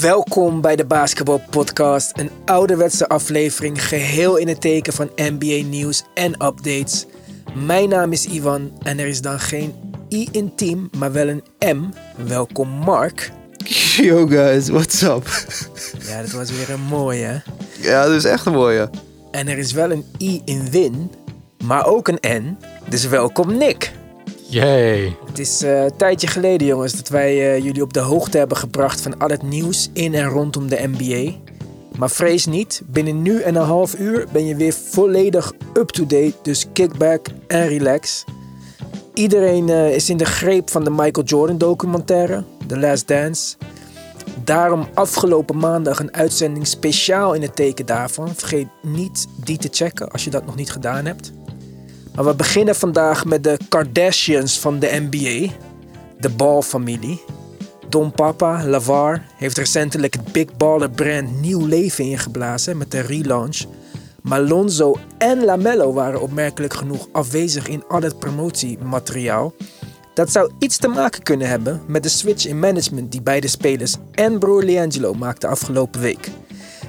Welkom bij de Basketball Podcast, een ouderwetse aflevering geheel in het teken van NBA nieuws en updates. Mijn naam is Ivan en er is dan geen I in team, maar wel een M. Welkom Mark. Yo guys, what's up? Ja, dat was weer een mooie. Ja, dat is echt een mooie. En er is wel een I in win, maar ook een N. Dus welkom Nick. Yay. Het is eh, een tijdje geleden, jongens, dat wij eh, jullie op de hoogte hebben gebracht van al het nieuws in en rondom de NBA. Maar vrees niet, binnen nu en een half uur ben je weer volledig up-to-date, dus kick back en relax. Iedereen eh, is in de greep van de Michael Jordan documentaire, The Last Dance. Daarom afgelopen maandag een uitzending speciaal in het teken daarvan. Vergeet niet die te checken als je dat nog niet gedaan hebt. We beginnen vandaag met de Kardashians van de NBA. De Ball-familie. Don Papa, Lavar, heeft recentelijk het Big Baller brand nieuw leven ingeblazen met de relaunch. Maar Lonzo en Lamello waren opmerkelijk genoeg afwezig in al het promotiemateriaal. Dat zou iets te maken kunnen hebben met de switch in management die beide spelers en broer Liangelo maakten afgelopen week.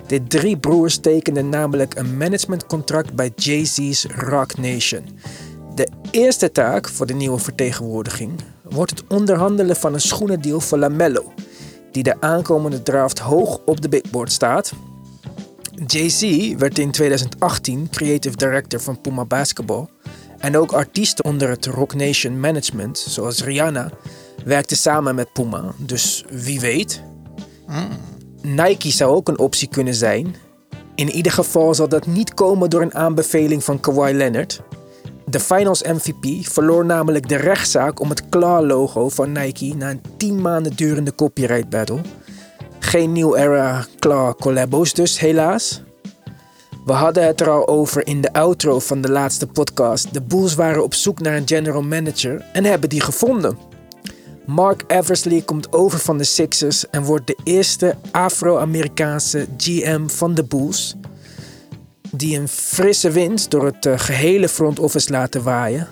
De drie broers tekenden namelijk een managementcontract bij Jay-Z's Rock Nation. De eerste taak voor de nieuwe vertegenwoordiging wordt het onderhandelen van een schoenendeal voor Lamello, die de aankomende draft hoog op de big board staat. Jay-Z werd in 2018 creative director van Puma Basketball en ook artiesten onder het Rock Nation management, zoals Rihanna, werkten samen met Puma, dus wie weet. Nike zou ook een optie kunnen zijn. In ieder geval zal dat niet komen door een aanbeveling van Kawhi Leonard. De Finals MVP verloor namelijk de rechtszaak om het Claw-logo van Nike na een 10 maanden durende copyright battle. Geen New Era Claw collabos dus, helaas. We hadden het er al over in de outro van de laatste podcast. De Bulls waren op zoek naar een general manager en hebben die gevonden. Mark Eversley komt over van de Sixers en wordt de eerste Afro-Amerikaanse GM van de Bulls. Die een frisse wind door het eh, gehele front office laten waaien.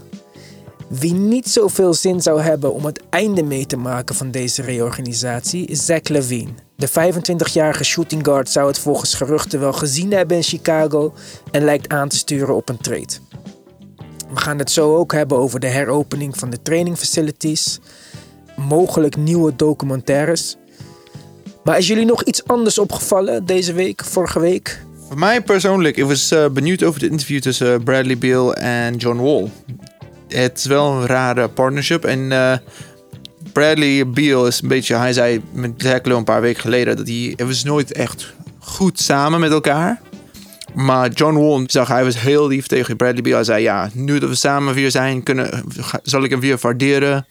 Wie niet zoveel zin zou hebben om het einde mee te maken van deze reorganisatie is Zach Levine. De 25-jarige shooting guard zou het volgens geruchten wel gezien hebben in Chicago en lijkt aan te sturen op een trade. We gaan het zo ook hebben over de heropening van de training facilities, mogelijk nieuwe documentaires. Maar is jullie nog iets anders opgevallen deze week, vorige week? Voor mij persoonlijk, ik was eh, benieuwd over het interview tussen eh, Bradley Beal en John Wall. Het is wel een rare partnership. En eh, Bradley Beal is een beetje, hij zei met Lowe een paar weken geleden dat hij, het was nooit echt goed samen met elkaar. Maar John Wall zag, hij was heel lief tegen Bradley Beal. Hij zei, ja, nu dat we samen weer zijn, kunnen, zal ik hem weer waarderen.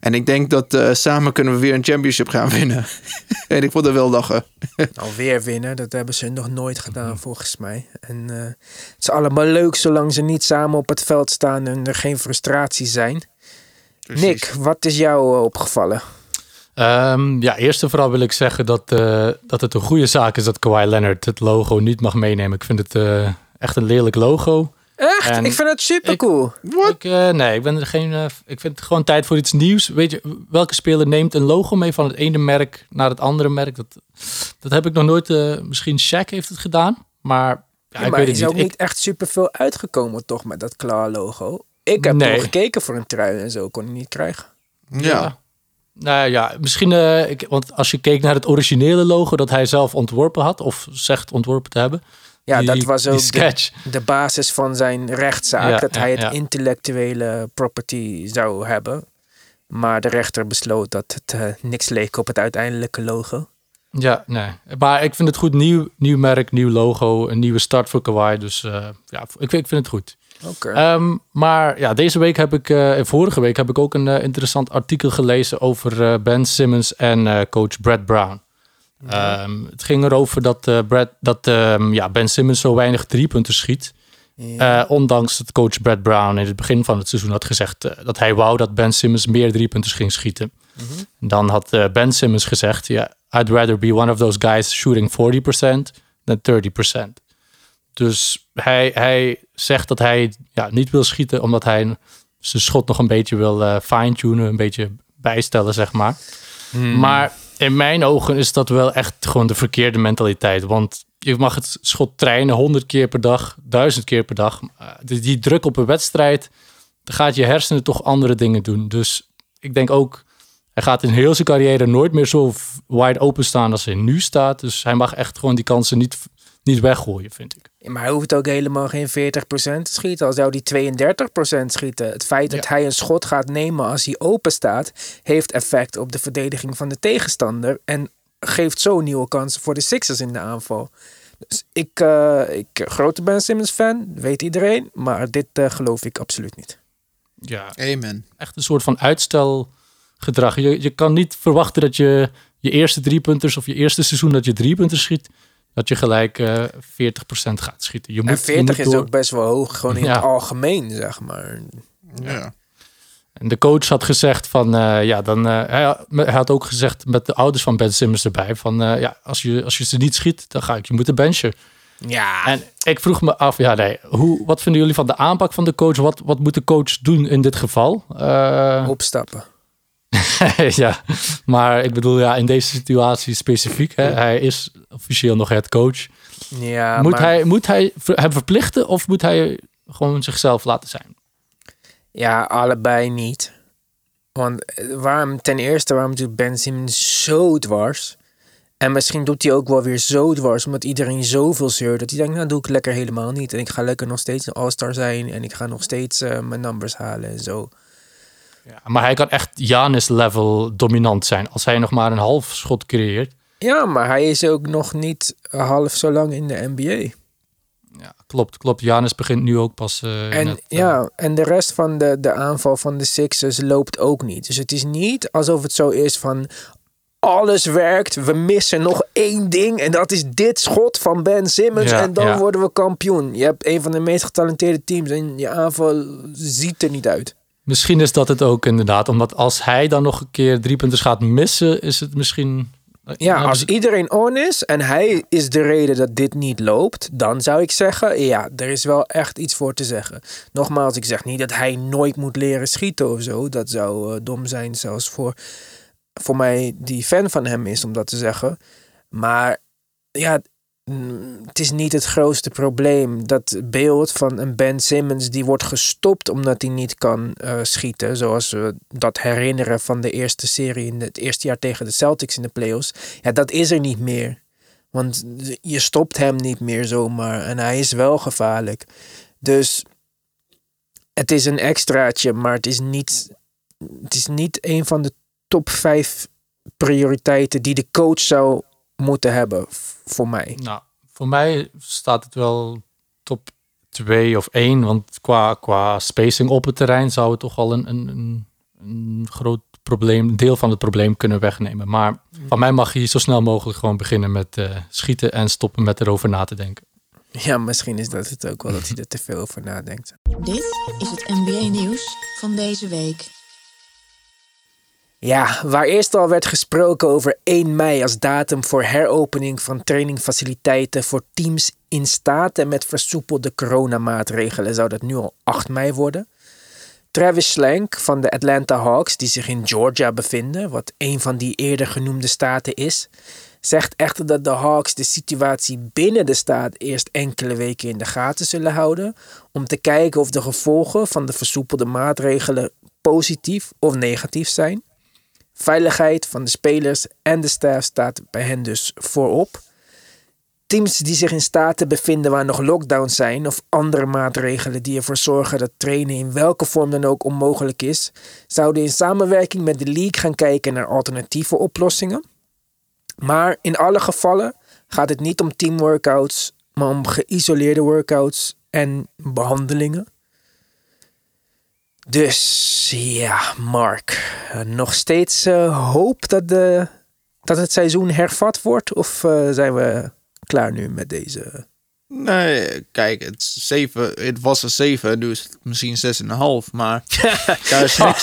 En ik denk dat eh, samen kunnen we weer een championship gaan winnen. en ik vond het wel lachen. Alweer winnen, dat hebben ze nog nooit gedaan volgens mij. En eh, het is allemaal leuk zolang ze niet samen op het veld staan en er geen frustratie zijn. Nick, wat is jou eh, opgevallen? Ehm, ja, eerst en vooral wil ik zeggen dat, eh, dat het een goede zaak is dat Kawhi Leonard het logo niet mag meenemen. Ik vind het eh, echt een lelijk logo. Echt? En ik vind het super cool. Ik, eh, nee, ik ben er geen. eh, ik vind het gewoon tijd voor iets nieuws. Weet je, welke speler neemt een logo mee van het ene merk naar het andere merk? Dat, dat heb ik nog nooit. eh, misschien Shaq heeft het gedaan, maar ja, ik maar weet is het ook niet. niet echt super veel uitgekomen toch met dat Klaar logo. Ik heb Nee. nog gekeken voor een trui en zo kon ik niet krijgen. Ik, ja. Nou ja, misschien. eh, ik, want als je keek naar het originele logo dat hij zelf ontworpen had, of zegt ontworpen te hebben. Ja, die- dat was ook de, basis van zijn rechtszaak. Ja, dat hij het ja. intellectuele property zou hebben. Maar de rechter besloot dat het eh, niks leek op het uiteindelijke logo. Ja, nee. Maar ik vind het goed. Nieuw, nieuw merk, nieuw logo, een nieuwe start voor Kawhi. Dus eh, ja, ik, vind- ik vind het goed. Oké. Ehm, maar ja, deze week heb ik, en vorige week heb ik ook een interessant artikel gelezen over Ben Simmons en coach Brad Brown. Ehm, het ging erover dat, eh, Brad, dat ehm, ja, Ben Simmons zo weinig driepunten schiet. Ja. Eh, ondanks dat coach Brad Brown in het begin van het seizoen had gezegd eh, dat hij wou dat Ben Simmons meer driepunters ging schieten. Dan had Ben Simmons gezegd: ja, I'd rather be one of those guys shooting 40% than 30%. Dus hij, hij zegt dat hij ja, niet wil schieten omdat hij zijn schot nog een beetje wil fine-tunen, een beetje bijstellen, zeg maar. Maar in mijn ogen is dat wel echt gewoon de verkeerde mentaliteit. Want je mag het schot trainen 100 keer per dag, 1000 keer per dag. Uh, die, die druk op een wedstrijd, dan gaat je hersenen toch andere dingen doen. Dus ik denk ook, hij gaat in heel zijn carrière nooit meer zo wide open staan als hij nu staat. Dus hij mag echt gewoon die kansen niet, niet weggooien, vind ik. Maar hij hoeft ook helemaal geen 40% te schieten. Al zou hij 32% schieten. Het feit dat Ja. hij een schot gaat nemen als hij open staat, heeft effect op de verdediging van de tegenstander. En geeft zo nieuwe kansen voor de Sixers in de aanval. Dus ik, eh ik grote Ben Simmons fan, weet iedereen. Maar dit eh, geloof ik absoluut niet. Ja, Amen. echt een soort van uitstelgedrag. Je, je kan niet verwachten dat je je eerste drie punters of je eerste seizoen dat je drie punten schiet, dat je gelijk eh 40% gaat schieten. Je moet, en je 40 moet is door. ook best wel hoog, gewoon in Ja. het algemeen, zeg maar. Ja. En de coach had gezegd van, eh, ja, dan, eh, hij, hij had ook gezegd met de ouders van Ben Simmons erbij, van, eh, ja, als je, als je ze niet schiet, dan ga ik je moeten benchen. Ja, En ik vroeg me af, ja, nee, hoe, wat vinden jullie van de aanpak van de coach? Wat, wat moet de coach doen in dit geval? Eh, opstappen. ja, maar ik bedoel, ja, in deze situatie specifiek, hè, hij is officieel nog head coach. Ja, moet, maar- hij, moet hij hem verplichten of moet hij gewoon zichzelf laten zijn? Ja, allebei niet. Want eh, waarom, ten eerste, waarom doet Ben Simmons zo dwars? En misschien doet hij ook wel weer zo dwars, omdat iedereen zoveel zeurt, dat hij denkt, nou doe ik lekker helemaal niet. En ik ga lekker nog steeds een all-star zijn en ik ga nog steeds eh, mijn numbers halen en zo. Ja, maar hij kan echt Janis-level dominant zijn. Als hij nog maar een half schot creëert. Ja, maar hij is ook nog niet half zo lang in de NBA. Ja, klopt, klopt. Janis begint nu ook pas. eh, En net, eh, ja, en de rest van de, de aanval van de Sixers loopt ook niet. Dus het is niet alsof het zo is van alles werkt. We missen nog één ding en dat is dit schot van Ben Simmons Ja, en dan ja. worden we kampioen. Je hebt een van de meest getalenteerde teams en je aanval ziet er niet uit. Misschien is dat het ook inderdaad. Omdat als hij dan nog een keer drie punten gaat missen, is het misschien. Ja, Nou, als dus- iedereen on is en hij is de reden dat dit niet loopt, dan zou ik zeggen, ja, er is wel echt iets voor te zeggen. Nogmaals, ik zeg niet dat hij nooit moet leren schieten of zo. Dat zou eh, dom zijn, zelfs voor, voor mij die fan van hem is om dat te zeggen. Maar ja, het is niet het grootste probleem. Dat beeld van een Ben Simmons die wordt gestopt omdat hij niet kan eh, schieten. Zoals we dat herinneren van de eerste serie in het eerste jaar tegen de Celtics in de playoffs. Ja, dat is er niet meer. Want je stopt hem niet meer zomaar. En hij is wel gevaarlijk. Dus het is een extraatje, maar het is niet, het is niet een van de top vijf prioriteiten die de coach zou moeten hebben voor mij. Nou, voor mij staat het wel top 2 of 1. Want qua, qua spacing op het terrein zou het toch al een, een, een, een groot probleem, deel van het probleem kunnen wegnemen. Maar van mij mag hij zo snel mogelijk gewoon beginnen met eh, schieten en stoppen met erover na te denken. Ja, misschien is dat het ook wel dat hij er te veel over nadenkt. Dit is het NBA-nieuws van deze week. Ja, waar eerst al werd gesproken over 1 mei als datum voor heropening van trainingfaciliteiten voor teams in staten met versoepelde coronamaatregelen, zou dat nu al 8 mei worden. Travis Slank van de Atlanta Hawks, die zich in Georgia bevinden, wat een van die eerder genoemde staten is, zegt echter dat de Hawks de situatie binnen de staat eerst enkele weken in de gaten zullen houden, om te kijken of de gevolgen van de versoepelde maatregelen positief of negatief zijn. Veiligheid van de spelers en de staf staat bij hen dus voorop. Teams die zich in staten bevinden waar nog lockdowns zijn of andere maatregelen die ervoor zorgen dat trainen in welke vorm dan ook onmogelijk is, zouden in samenwerking met de league gaan kijken naar alternatieve oplossingen. Maar in alle gevallen gaat het niet om teamworkouts, maar om geïsoleerde workouts en behandelingen. Dus ja, Mark. eh, nog steeds eh, hoop dat de dat het seizoen hervat wordt? Of eh, zijn we klaar nu met deze? Nee, kijk, het, zeven, het was een 7, nu is het misschien 6,5. Maar daar is niks.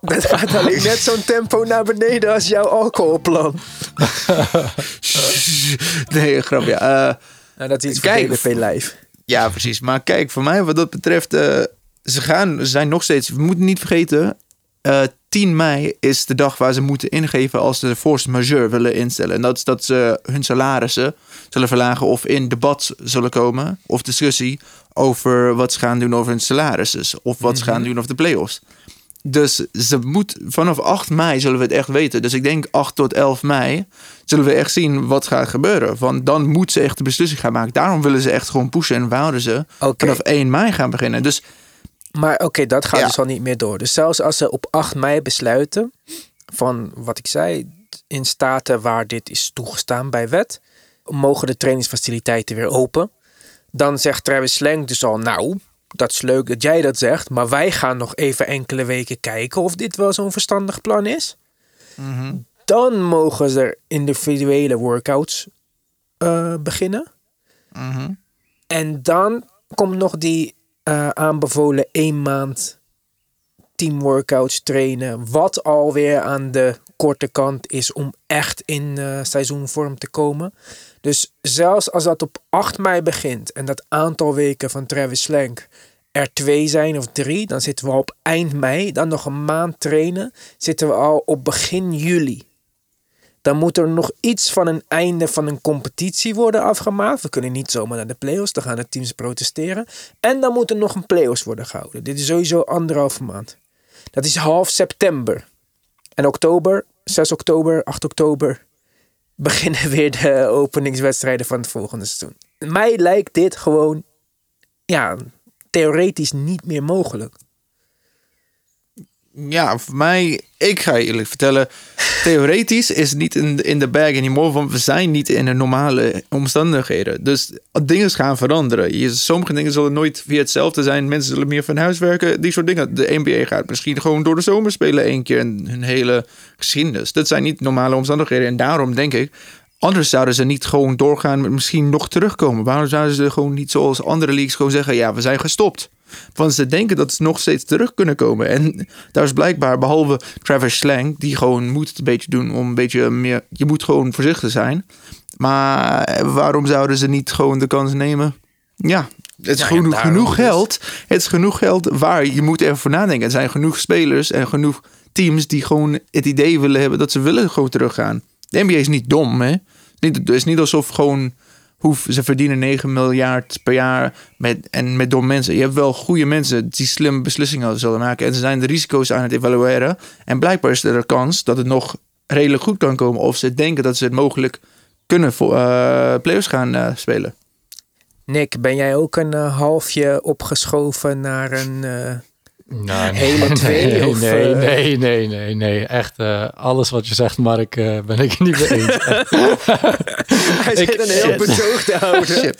Dat gaat alleen net zo'n tempo naar beneden als jouw alcoholplan. Nee, grapje. Nou, dat is iets Kijk, voor Live. ja, precies. Maar kijk, voor mij wat dat betreft, ze gaan, ze zijn nog steeds, we moeten niet vergeten, eh 10 mei is de dag waar ze moeten ingeven als ze de force majeure willen instellen. En dat is dat ze hun salarissen zullen verlagen of in debat zullen komen of discussie over wat ze gaan doen over hun salarissen of wat ze gaan doen over de play-offs. Dus ze moet, vanaf 8 mei zullen we het echt weten. Dus ik denk 8 tot 11 mei zullen we echt zien wat gaat gebeuren. Want dan moet ze echt de beslissing gaan maken. Daarom willen ze echt gewoon pushen en wouden ze vanaf 1 mei gaan beginnen. Dus Maar oké, dat gaat Ja. dus al niet meer door. Dus zelfs als ze op 8 mei besluiten, van wat ik zei, in staten waar dit is toegestaan bij wet, mogen de trainingsfaciliteiten weer open. Dan zegt Travis Slang dus al, nou, dat is leuk dat jij dat zegt, maar wij gaan nog even enkele weken kijken of dit wel zo'n verstandig plan is. Dan mogen ze individuele workouts eh, beginnen. En dan komt nog die eh, aanbevolen één maand teamworkouts trainen. Wat alweer aan de korte kant is om echt in eh, seizoenvorm te komen. Dus zelfs als dat op 8 mei begint en dat aantal weken van Travis Slank er twee zijn of drie, dan zitten we op eind mei. Dan nog een maand trainen, zitten we al op begin juli. Dan moet er nog iets van een einde van een competitie worden afgemaakt. We kunnen niet zomaar naar de play-offs. Dan gaan de teams protesteren. En dan moet er nog een play-offs worden gehouden. Dit is sowieso anderhalve maand. Dat is half september. En oktober, 6 oktober, 8 oktober... beginnen weer de openingswedstrijden van het volgende seizoen. Mij lijkt dit gewoon... ja, theoretisch niet meer mogelijk. Ja, voor mij, ik ga je eerlijk vertellen, theoretisch is niet in, in de bag anymore, want we zijn niet in de normale omstandigheden. Dus dingen gaan veranderen. Je, sommige dingen zullen nooit weer hetzelfde zijn. Mensen zullen meer van huis werken, die soort dingen. De NBA gaat misschien gewoon door de zomer spelen één keer in hun hele geschiedenis. Dat zijn niet normale omstandigheden. En daarom denk ik, Anders zouden ze niet gewoon doorgaan met misschien nog terugkomen. Waarom zouden ze gewoon niet zoals andere leagues gewoon zeggen... ja, we zijn gestopt. Want ze denken dat ze nog steeds terug kunnen komen. En daar is blijkbaar, behalve Travis Slang... die gewoon moet het een beetje doen om een beetje meer... je moet gewoon voorzichtig zijn. Maar waarom zouden ze niet gewoon de kans nemen? Ja, het is Ja, genoeg dus. geld. Het is genoeg geld waar je moet even voor nadenken. Er zijn genoeg spelers en genoeg teams... die gewoon het idee willen hebben dat ze willen gewoon teruggaan. De NBA is niet dom, hè? Het is niet alsof gewoon ze verdienen 9 miljard per jaar met, en met dom mensen. Je hebt wel goede mensen die slimme beslissingen zullen maken. En ze zijn de risico's aan het evalueren. En blijkbaar is er een kans dat het nog redelijk goed kan komen. Of ze denken dat ze het mogelijk kunnen voor eh players gaan eh, spelen. Nick, ben jij ook een eh, halfje opgeschoven naar een... eh, Nee, Hele twee, nee, of, nee, eh? nee, nee, nee, nee. Echt, eh, alles wat je zegt, Mark, eh, ben ik niet mee eens. Hij zit een heel shit. betoog te houden.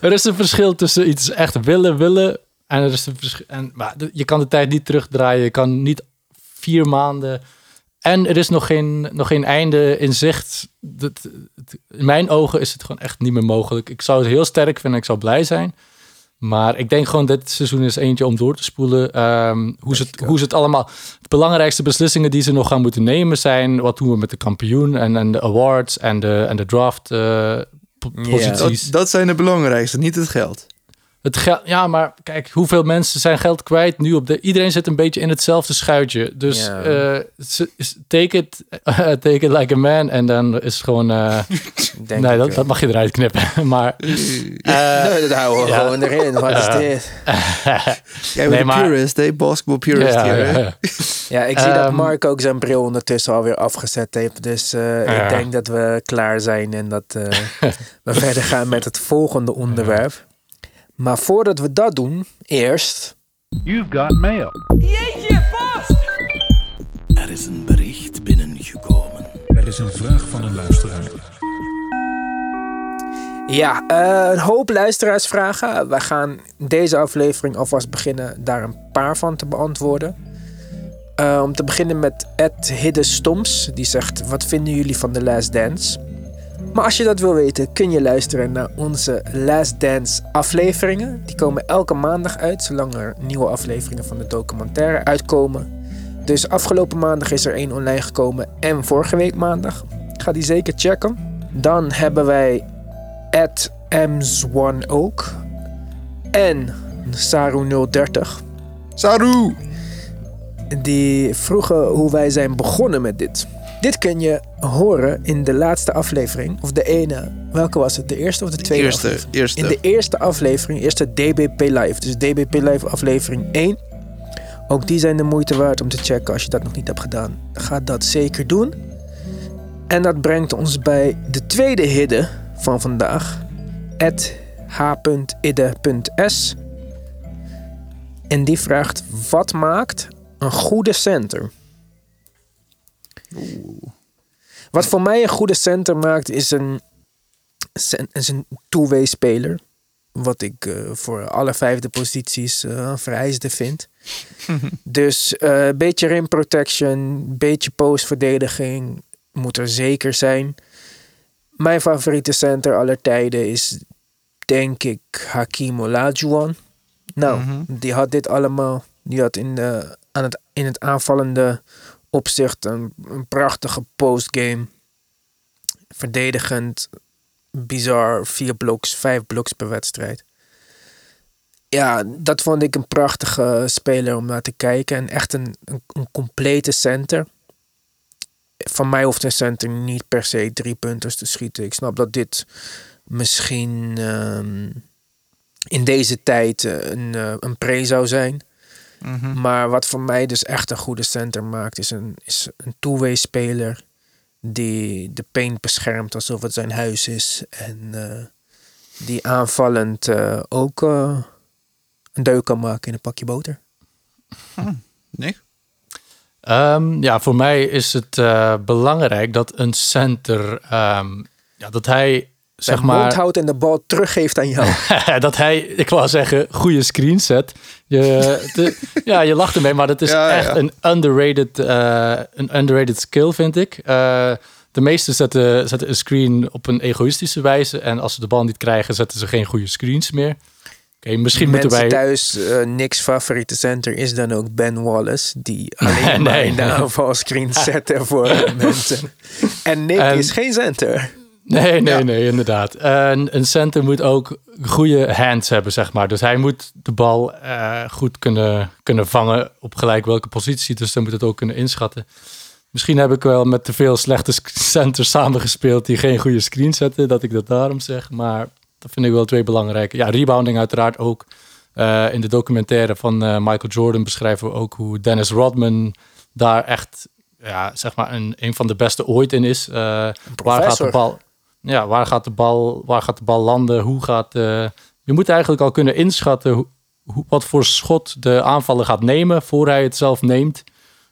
er is een verschil tussen iets echt willen, willen. En er is een verschil. En, maar je kan de tijd niet terugdraaien. Je kan niet vier maanden. En er is nog geen, nog geen einde in zicht. Dat, in mijn ogen is het gewoon echt niet meer mogelijk. Ik zou het heel sterk vinden. Ik zou blij zijn. Maar ik denk gewoon dit seizoen is eentje om door te spoelen. Ehm, hoe, ze het, hoe ze het allemaal. De belangrijkste beslissingen die ze nog gaan moeten nemen zijn. Wat doen we met de kampioen en, en de awards en de, en de draft eh, posities. Dat, dat zijn de belangrijkste, niet het geld. Het geld, ja, maar kijk, hoeveel mensen zijn geld kwijt nu op de. Iedereen zit een beetje in hetzelfde schuitje. Dus Ja. eh, take it, take it like a man. En dan is het gewoon. eh, Denk nee, ik dat, dat mag je eruit knippen. Maar Nee, dat houden we ja. gewoon erin. Wat is dit? Jij Nee, bent maar- een purist, hè? Basketball purist ja, hier, hè? ja, ja. Ja, ik zie dat Ehm, Mark ook zijn bril ondertussen alweer afgezet heeft. Dus eh, Ja. ik denk dat we klaar zijn en dat eh, we verder gaan met het volgende onderwerp. Maar voordat we dat doen, eerst... You've got mail. Er is een bericht binnengekomen. Er is een vraag van een luisteraar. Ja, eh, een hoop luisteraarsvragen. We gaan deze aflevering alvast beginnen daar een paar van te beantwoorden. Eh, om te beginnen met Ed Hidde Stoms. Die zegt, wat vinden jullie van The Last Dance? Maar als je dat wil weten, kun je luisteren naar onze Last Dance afleveringen. Die komen elke maandag uit, zolang er nieuwe afleveringen van de documentaire uitkomen. Dus afgelopen maandag is er één online gekomen en vorige week maandag. Ga die zeker checken. Dan hebben wij at Ems1 ook. En Saru030. Saru! Die vroegen hoe wij zijn begonnen met dit. Dit kun je horen in de laatste aflevering. Of de ene. Welke was het? De eerste of de tweede Eerste, aflevering? eerste. In de eerste aflevering, eerste DBP Live. Dus DBP Live aflevering 1. Ook die zijn de moeite waard om te checken als je dat nog niet hebt gedaan. Ga dat zeker doen. En dat brengt ons bij de tweede hidde van vandaag. h.idde.s. En die vraagt: wat maakt een goede center? Wat voor mij een goede center maakt, is een, is een two-way speler. Wat ik eh, voor alle vijfde posities eh, een vereiste vind. dus eh, een beetje rim protection, een beetje postverdediging moet er zeker zijn. Mijn favoriete center aller tijden is denk ik Hakim Olajuwon. Nou, die had dit allemaal. Die had in, de, aan het, in het aanvallende opzicht een, een prachtige postgame. Verdedigend, bizar, vier bloks, vijf bloks per wedstrijd. Ja, dat vond ik een prachtige speler om naar te kijken. En echt een, een, complete center. Van mij hoeft een center niet per se drie punters te schieten. Ik snap dat dit misschien ehm, in deze tijd een, eh, een pre zou zijn. Maar wat voor mij dus echt een goede center maakt, is een, is een two-way speler die de paint beschermt alsof het zijn huis is. En eh, die aanvallend eh, ook eh, een deuk kan maken in een pakje boter. Nick? Ehm, ja, voor mij is het eh, belangrijk dat een center, ehm, ja, dat hij zeg Zijn mond maar, houdt en de bal teruggeeft aan jou. dat hij, ik wou zeggen, goede screen zet. Je, de- ja, je lacht ermee, maar dat is Ja, echt ja. een underrated, eh, een underrated skill, vind ik. Eh, de meesten zetten, zetten een screen op een egoïstische wijze. En als ze de bal niet krijgen, zetten ze geen goede screens meer. Oké, misschien moeten wij... thuis, eh Nick's favoriete center is dan ook Ben Wallace. Die alleen maar nee, in de aanvalscreen zetten voor mensen. En Nick En- is geen center. Nee, nee, nee, inderdaad. En een center moet ook goede hands hebben, zeg maar. Dus hij moet de bal eh, goed kunnen, kunnen vangen op gelijk welke positie. Dus dan moet het ook kunnen inschatten. Misschien heb ik wel met te veel slechte centers samengespeeld die geen goede screen zetten, dat ik dat daarom zeg. Maar dat vind ik wel twee belangrijke. Ja, rebounding uiteraard ook. Eh, in de documentaire van eh, Michael Jordan beschrijven we ook hoe Dennis Rodman daar echt, ja, zeg maar, een, een van de beste ooit in is. Waar gaat de bal? Ja, waar gaat de bal, waar gaat de bal landen? Hoe gaat. eh, je moet eigenlijk al kunnen inschatten hoe, wat voor schot de aanvaller gaat nemen voor hij het zelf neemt.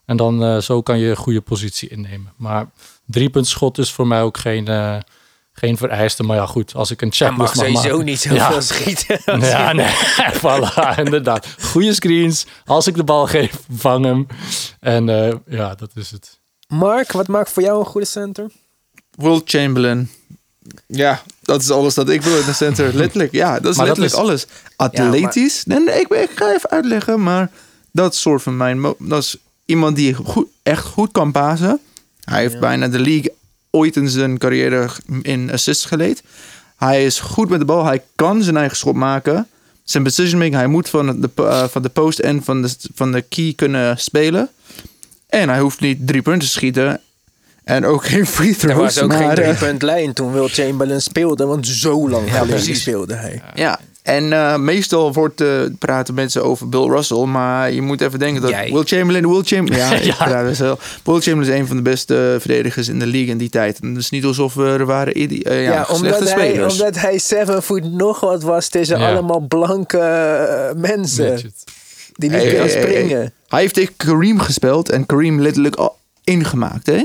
En dan eh, zo kan je een goede positie innemen. Maar driepuntschot is voor mij ook geen, eh, geen vereiste. Maar ja, goed, als ik een mag checklist mag sowieso maken. niet zoveel Ja. schieten. Ja, nee, voilà, inderdaad. Goede screens. Als ik de bal geef, vang hem. En eh, ja, dat is het. Mark, wat maakt voor jou een goede center? Will Chamberlain. Ja, dat is alles dat ik wil in de center. Letterlijk, ja, dat is Maar dat letterlijk is- alles. Atletisch. Nee, nee, ik, ik ga even uitleggen, maar dat soort van mijn... Dat is iemand die goed, echt goed kan pasen. Hij heeft bijna de league ooit in zijn carrière in assists geleid. Hij is goed met de bal. Hij kan zijn eigen schot maken. Zijn decision making, hij moet van de, eh, van de post en van de, van de key kunnen spelen. En hij hoeft niet drie punten te schieten. En ook geen free Er throws. was ook geen maar, eh, drie-punt lijn toen Will Chamberlain speelde, want zo lang geleden precies. speelde hij. Ja, en eh, meestal wordt, eh, praten mensen over Bill Russell, maar je moet even denken dat Jij. Will Chamberlain, Will Chamberlain, ja, Ja. dus wel. Will Chamberlain is een van de beste verdedigers in de league in die tijd. En het is niet alsof we er waren eh, ja, Ja, slechte omdat, hij, spelers. omdat hij seven foot nog wat was tussen Ja. allemaal blanke mensen Midget. die niet Hey, kunnen hey, hey, springen. hey. Hij heeft tegen Kareem gespeeld en Kareem letterlijk al ingemaakt, hè?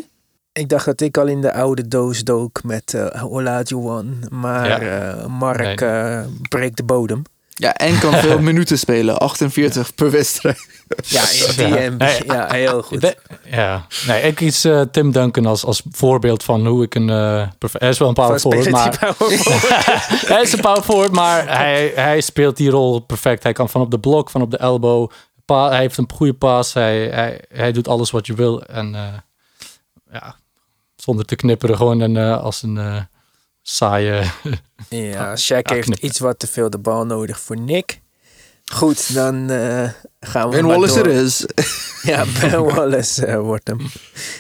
Ik dacht dat ik al in de oude doos dook met eh Olajuwon, maar Ja. eh, Mark Nee. eh, breekt de bodem. Ja, en kan veel minuten spelen. 48 per wedstrijd. Ja, in die Ja. NBA. Ja, heel goed. De- ja, nee, ik kies eh, Tim Duncan als, als voorbeeld van hoe ik een... eh hij is wel een power Van forward, maar... power forward. hij is een power forward, maar hij, hij speelt die rol perfect. Hij kan van op de blok, van op de elbow. Pa, hij heeft een goede pass. Hij, hij, hij doet alles wat je wil. En eh, ja, zonder te knipperen, gewoon een, eh, als een eh, saaie... Ja, Shaq Ja, heeft knippen. iets wat te veel de bal nodig voor Nick. Goed, dan eh, gaan we En maar Wallace door. er is. Ja, Ben Wallace wordt hem.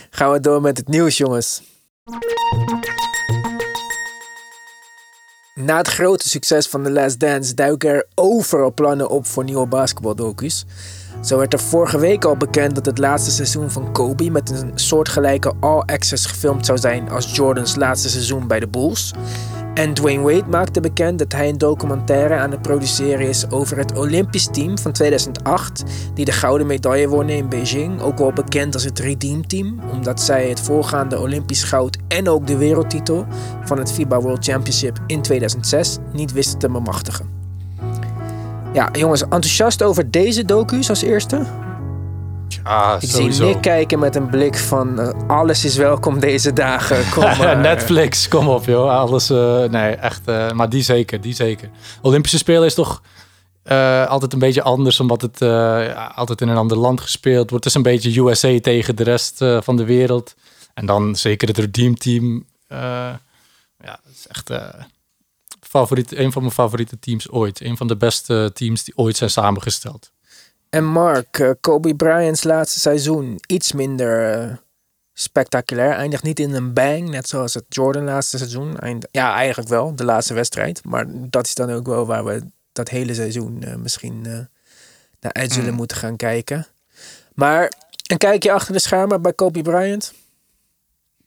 Gaan we door met het nieuws, jongens. Na het grote succes van The Last Dance duiken er overal plannen op voor nieuwe basketbaldocu's. Zo werd er vorige week al bekend dat het laatste seizoen van Kobe met een soortgelijke all-access gefilmd zou zijn als Jordans laatste seizoen bij de Bulls. En Dwayne Wade maakte bekend dat hij een documentaire aan het produceren is over het Olympisch team van 2008, die de gouden medaille wonnen in Beijing, ook wel bekend als het Redeem Team, omdat zij het voorgaande Olympisch goud en ook de wereldtitel van het FIBA World Championship in 2006 niet wisten te bemachtigen. Ja, jongens, enthousiast over deze docu's als eerste? Ah, Ik sowieso. zie Nick kijken met een blik van eh, alles is welkom deze dagen. Kom maar. Netflix, kom op joh. Alles, eh, nee, echt. eh, maar die zeker, die zeker. Olympische Spelen is toch altijd een beetje anders, omdat het altijd in een ander land gespeeld wordt. Het is een beetje USA tegen de rest van de wereld. En dan zeker het Redeem Team. eh, ja, dat is echt favoriet, een van mijn favoriete teams ooit. Een van de beste teams die ooit zijn samengesteld. En Mark, eh, Kobe Bryant's laatste seizoen iets minder eh, spectaculair. Eindigt niet in een bang, net zoals het Jordan laatste seizoen. Eind- ja, eigenlijk wel, de laatste wedstrijd. Maar dat is dan ook wel waar we dat hele seizoen eh, misschien eh, naar uit zullen moeten gaan kijken. Maar een kijkje achter de schermen bij Kobe Bryant.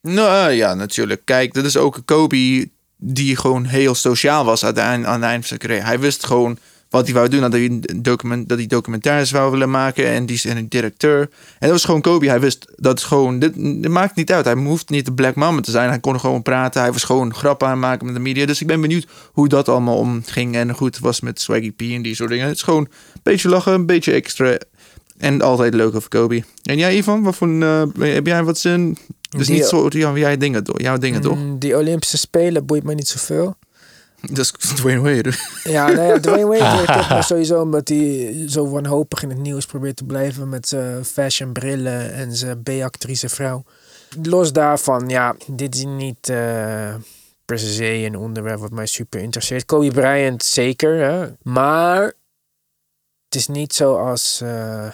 Nou ja, natuurlijk. Kijk, dat is ook Kobe die gewoon heel sociaal was aan het eind, van zijn carrière. Hij wist gewoon wat hij wou doen. Dat hij, document, dat hij documentaires wou willen maken. En die is een directeur. En dat was gewoon Kobe. Hij wist dat gewoon... Dit, maakt niet uit. Hij hoeft niet de Black Mama te zijn. Hij kon gewoon praten. Hij was gewoon grappen aan het maken met de media. Dus ik ben benieuwd hoe dat allemaal omging. En goed was met Swaggy P en die soort dingen. Het is gewoon een beetje lachen. Een beetje extra. En altijd leuk over Kobe. En jij, Ivan? Wat voor, een, eh, heb jij wat zin? Dus Die- niet zo ja, jij dingen, door- jouw dingen toch? Mm, die Olympische Spelen boeit me niet zoveel. Dat is Dwayne Wade. Ja, nou ja, Dwayne Wade irriteert me sowieso omdat hij zo wanhopig in het nieuws probeert te blijven met zijn fashion brillen en zijn B-actrice vrouw. Los daarvan, ja, dit is niet eh, per se een onderwerp wat mij super interesseert. Kobe Bryant zeker, hè? maar het is niet zoals eh,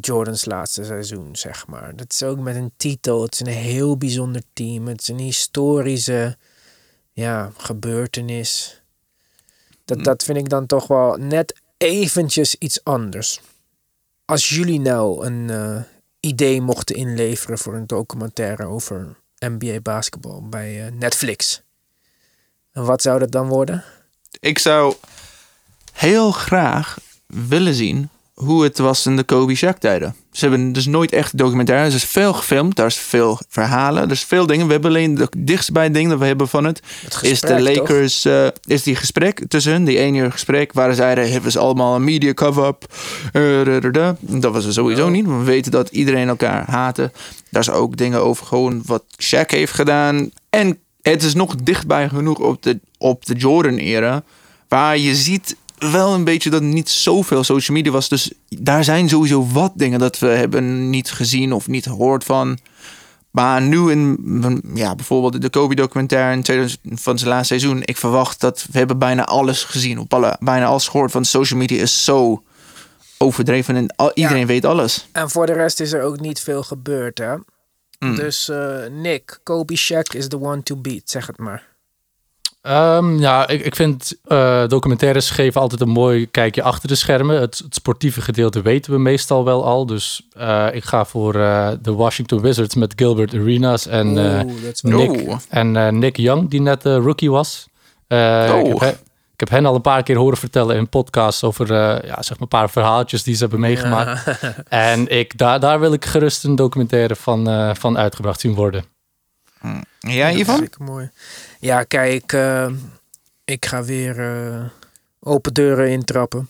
Jordans laatste seizoen, zeg maar. Dat is ook met een titel. Het is een heel bijzonder team. Het is een historische ja, gebeurtenis. Dat, dat vind ik dan toch wel net eventjes iets anders. Als jullie nou een eh, idee mochten inleveren voor een documentaire over NBA basketbal bij eh, Netflix. En wat zou dat dan worden? Ik zou heel graag willen zien hoe het was in de Kobe Shaq tijden. Ze hebben dus nooit echt documentaires. Er is veel gefilmd, daar is veel verhalen, er is veel dingen. We hebben alleen de dichtstbij ding dat we hebben van het, Het is de? Lakers, eh, is die gesprek tussen hun, die één uur gesprek, waar ze zeiden, het was allemaal een media cover-up. Eh, da, da, da. Dat was er sowieso niet, want we weten dat iedereen elkaar haatte. Daar is ook dingen over gewoon wat Shaq heeft gedaan. En het is nog dichtbij genoeg op de, op de Jordan-era, waar je ziet wel een beetje dat niet zoveel social media was. Dus daar zijn sowieso wat dingen dat we hebben niet gezien of niet gehoord van. Maar nu in ja, bijvoorbeeld de Kobe documentaire in 2000 van zijn laatste seizoen. Ik verwacht dat we hebben bijna alles gezien. Op alle, bijna alles gehoord. Want social media is zo overdreven en al- iedereen weet alles. En voor de rest is er ook niet veel gebeurd, hè? Mm. Dus eh, Nick, Kobe Shaq is the one to beat, zeg het maar. Ehm, ja, ik, ik vind eh, documentaires geven altijd een mooi kijkje achter de schermen. Het, het sportieve gedeelte weten we meestal wel al. Dus eh, ik ga voor eh, de Washington Wizards met Gilbert Arenas en, eh, Oeh, dat is wel... Nick, en eh, Nick Young, die net rookie was. Eh, Oh. ik, heb he- ik heb hen al een paar keer horen vertellen in podcasts over eh, ja, zeg maar een paar verhaaltjes die ze hebben meegemaakt. En ik, daar, daar wil ik gerust een documentaire van, eh, van uitgebracht zien worden. Ja, Dat is Ivan? zeker mooi. Ja, kijk, eh, ik ga weer eh, open deuren intrappen.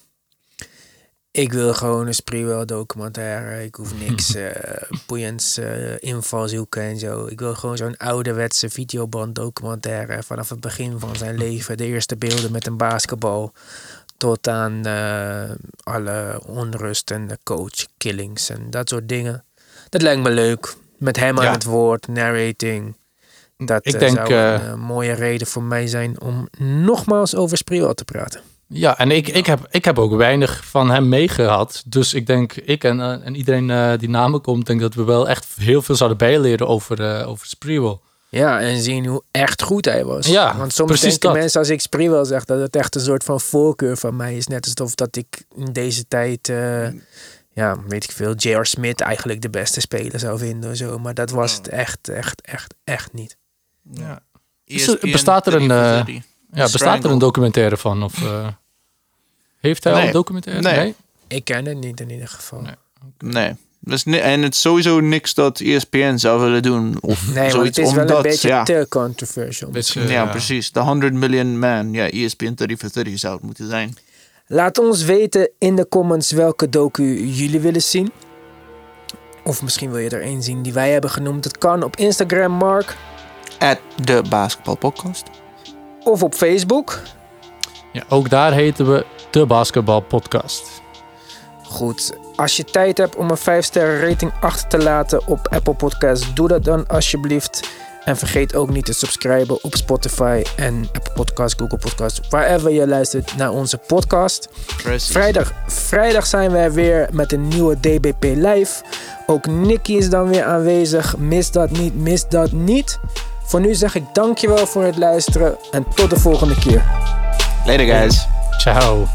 Ik wil gewoon een Sprewell documentaire. Ik hoef niks eh boeiends eh, invalshoeken en zo. Ik wil gewoon zo'n ouderwetse videoband documentaire vanaf het begin van zijn leven. De eerste beelden met een basketbal tot aan alle onrust en de coach killings en dat soort dingen. Dat lijkt me leuk. Met hem Ja. aan het woord, narrating. Dat Ik eh, denk, zou een eh, eh, mooie reden voor mij zijn om nogmaals over Sprewell te praten. Ja, en ik, ik, heb, ik heb ook weinig van hem meegehad. Dus ik denk, ik en, en iedereen die na me komt, denk dat we wel echt heel veel zouden bijleren over, eh over Sprewell. Ja, en zien hoe echt goed hij was. Ja, Want soms denken dat. mensen als ik Sprewell zeg dat het echt een soort van voorkeur van mij is. Net alsof dat ik in deze tijd, ja, weet ik veel, J.R. Smith eigenlijk de beste speler zou vinden. of Zo. Maar dat was het echt, echt, echt, echt niet. Ja. Is er- bestaat er een, eh, Ja, bestaat er een documentaire van? Of eh, heeft hij al een documentaire? Nee. Ik ken het niet in ieder geval. Nee. Nee. Dus, en het is sowieso niks dat ESPN zou willen doen. Of Nee, zoiets, het is wel een beetje ja, te controversial. Beetje, ja, ja. precies. De 100 million man. Ja, ESPN 30 for 30 zou het moeten zijn. Laat ons weten in de comments welke docu jullie willen zien. Of misschien wil je er één zien die wij hebben genoemd. Het kan op Instagram, Mark. At de basketbalpodcast. Of op Facebook. Ja, ook daar heten we de Basketbal Podcast. Goed, als je tijd hebt om een 5 sterren rating achter te laten op Apple Podcasts, doe dat dan alsjeblieft. En vergeet ook niet te subscriben op Spotify en Apple Podcasts, Google Podcasts, wherever je luistert naar onze podcast. Precies. Vrijdag, vrijdag zijn we er weer met een nieuwe DBP Live. Ook Nicky is dan weer aanwezig. Mis dat niet, mis dat niet. Voor nu zeg ik dankjewel voor het luisteren en tot de volgende keer. Later guys. Ciao.